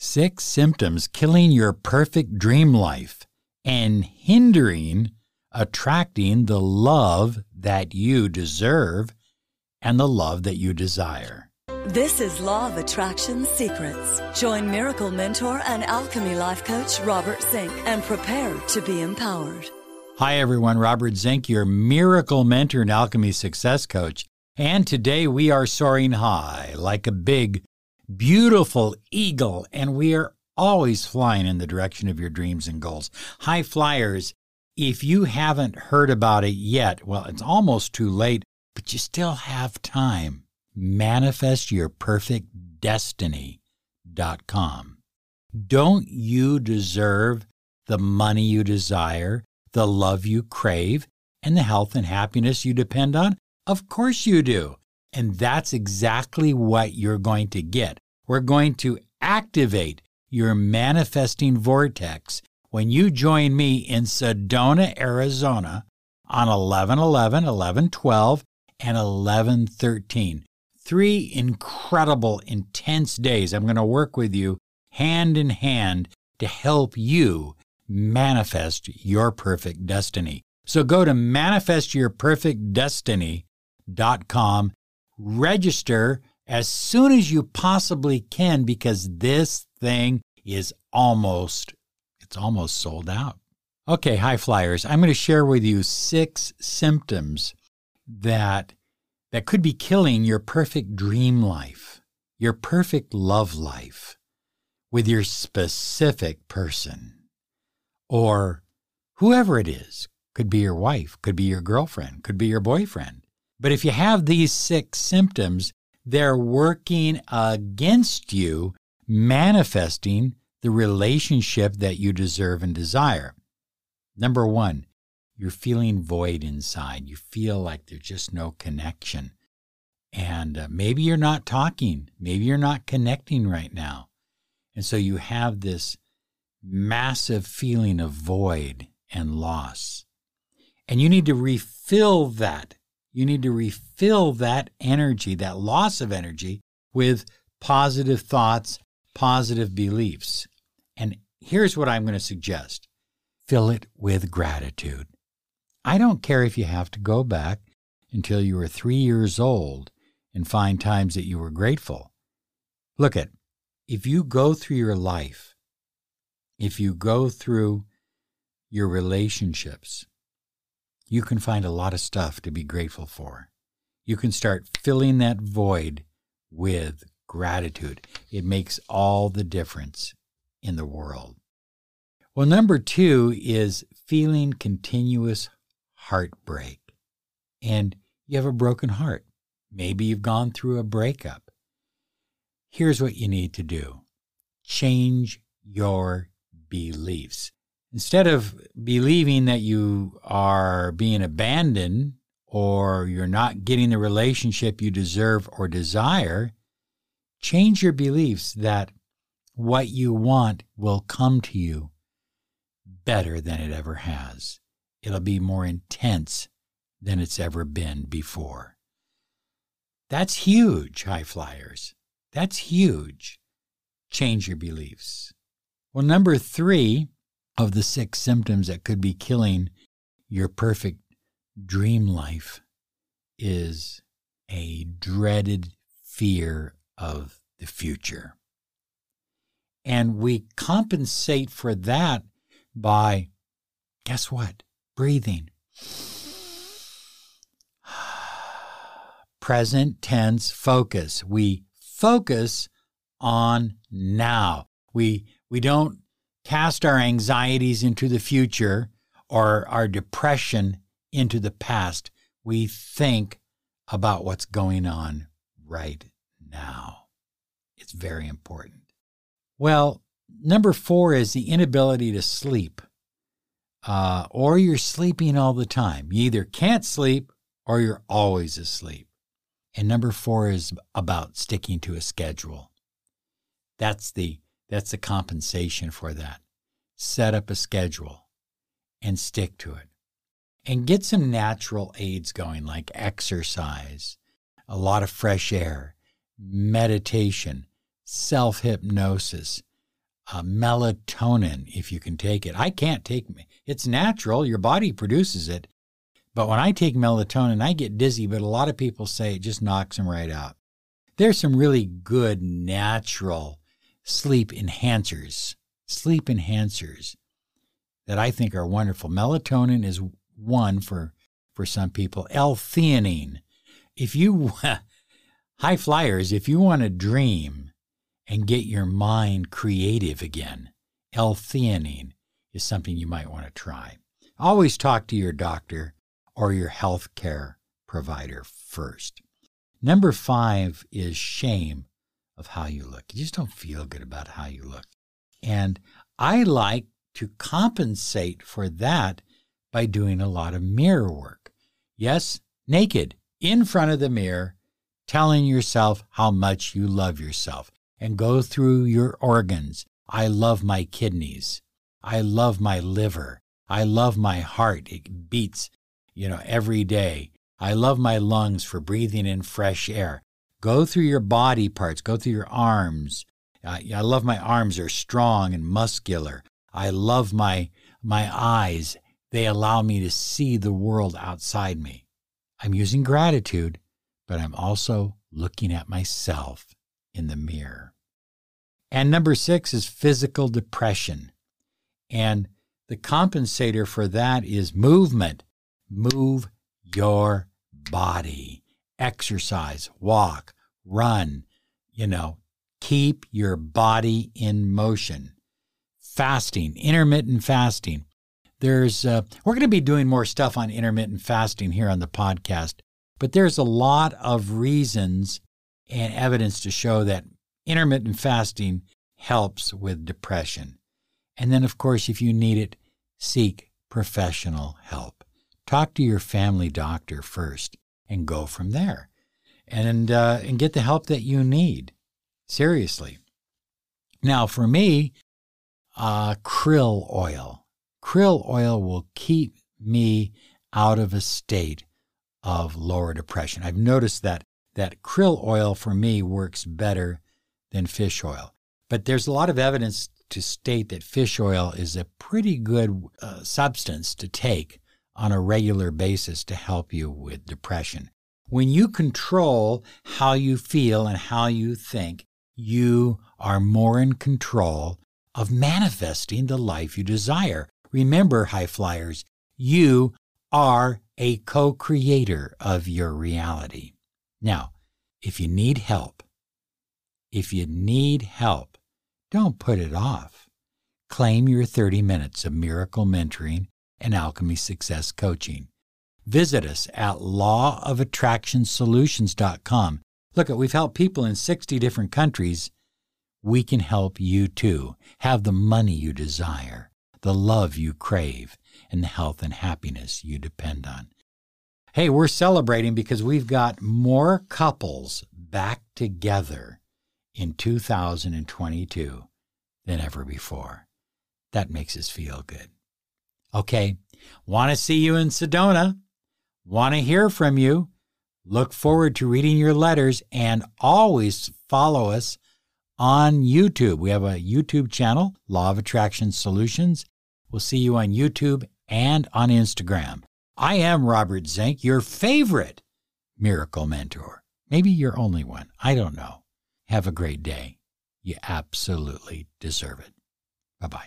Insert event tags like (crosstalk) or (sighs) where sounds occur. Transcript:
Six symptoms killing your perfect dream life and hindering attracting the love that you deserve and the love that you desire. This is Law of Attraction Secrets. Join Miracle Mentor and Alchemy Life Coach Robert Zink and prepare to be empowered. Hi, everyone. Robert Zink, your Miracle Mentor and Alchemy Success Coach. And today we are soaring high like a big beautiful eagle, and we are always flying in the direction of your dreams and goals. High flyers, if you haven't heard about it yet, well, it's almost too late, but you still have time. Manifest your perfect destiny.com. Don't you deserve the money you desire, the love you crave, and the health and happiness you depend on? Of course you do. And that's exactly what you're going to get. We're going to activate your manifesting vortex when you join me in Sedona, Arizona on 11 11, 11 12, and 11 13. Three incredible, intense days. I'm going to work with you hand in hand to help you manifest your perfect destiny. So go to manifestyourperfectdestiny.com register as soon as you possibly can because this thing is almost it's almost sold out. Okay, high flyers, I'm going to share with you six symptoms that that could be killing your perfect dream life, your perfect love life with your specific person or whoever it is. Could be your wife, could be your girlfriend, could be your boyfriend. But if you have these six symptoms, they're working against you, manifesting the relationship that you deserve and desire. Number one, you're feeling void inside. You feel like there's just no connection. And uh, maybe you're not talking. Maybe you're not connecting right now. And so you have this massive feeling of void and loss. And you need to refill that you need to refill that energy, that loss of energy, with positive thoughts, positive beliefs. And here's what I'm going to suggest fill it with gratitude. I don't care if you have to go back until you were three years old and find times that you were grateful. Look at, if you go through your life, if you go through your relationships, you can find a lot of stuff to be grateful for. You can start filling that void with gratitude. It makes all the difference in the world. Well, number two is feeling continuous heartbreak. And you have a broken heart. Maybe you've gone through a breakup. Here's what you need to do change your beliefs. Instead of believing that you are being abandoned or you're not getting the relationship you deserve or desire, change your beliefs that what you want will come to you better than it ever has. It'll be more intense than it's ever been before. That's huge, high flyers. That's huge. Change your beliefs. Well, number three, of the six symptoms that could be killing your perfect dream life is a dreaded fear of the future. And we compensate for that by, guess what? Breathing. (sighs) Present tense focus. We focus on now. We, we don't cast our anxieties into the future or our depression into the past. We think about what's going on right now. It's very important. Well, number four is the inability to sleep, uh, or you're sleeping all the time. You either can't sleep or you're always asleep. And number four is about sticking to a schedule. That's the that's the compensation for that. Set up a schedule and stick to it. And get some natural aids going, like exercise, a lot of fresh air, meditation, self hypnosis, uh, melatonin if you can take it. I can't take it, it's natural, your body produces it. But when I take melatonin, I get dizzy, but a lot of people say it just knocks them right out. There's some really good natural sleep enhancers, sleep enhancers that I think are wonderful. Melatonin is one for for some people. L-theanine. If you (laughs) high flyers, if you want to dream and get your mind creative again, L-theanine is something you might want to try. Always talk to your doctor or your health care provider first. Number five is shame of how you look. You just don't feel good about how you look. And I like to compensate for that by doing a lot of mirror work. Yes, naked in front of the mirror, telling yourself how much you love yourself and go through your organs. I love my kidneys. I love my liver. I love my heart. It beats, you know, every day. I love my lungs for breathing in fresh air. Go through your body parts, go through your arms. Uh, I love my arms, they're strong and muscular. I love my, my eyes, they allow me to see the world outside me. I'm using gratitude, but I'm also looking at myself in the mirror. And number six is physical depression. And the compensator for that is movement. Move your body. Exercise, walk, run, you know, keep your body in motion. Fasting, intermittent fasting. There's, uh, we're going to be doing more stuff on intermittent fasting here on the podcast, but there's a lot of reasons and evidence to show that intermittent fasting helps with depression. And then, of course, if you need it, seek professional help. Talk to your family doctor first and go from there. And, uh, and get the help that you need. Seriously. Now, for me, uh, krill oil. Krill oil will keep me out of a state of lower depression. I've noticed that that krill oil for me works better than fish oil. But there's a lot of evidence to state that fish oil is a pretty good uh, substance to take on a regular basis to help you with depression. When you control how you feel and how you think, you are more in control of manifesting the life you desire. Remember, high flyers, you are a co creator of your reality. Now, if you need help, if you need help, don't put it off. Claim your 30 minutes of miracle mentoring and alchemy success coaching. Visit us at lawofattractionsolutions.com. Look, we've helped people in 60 different countries. We can help you too. Have the money you desire, the love you crave, and the health and happiness you depend on. Hey, we're celebrating because we've got more couples back together in 2022 than ever before. That makes us feel good. Okay, want to see you in Sedona? Want to hear from you? Look forward to reading your letters and always follow us on YouTube. We have a YouTube channel, Law of Attraction Solutions. We'll see you on YouTube and on Instagram. I am Robert Zink, your favorite miracle mentor. Maybe your only one. I don't know. Have a great day. You absolutely deserve it. Bye bye.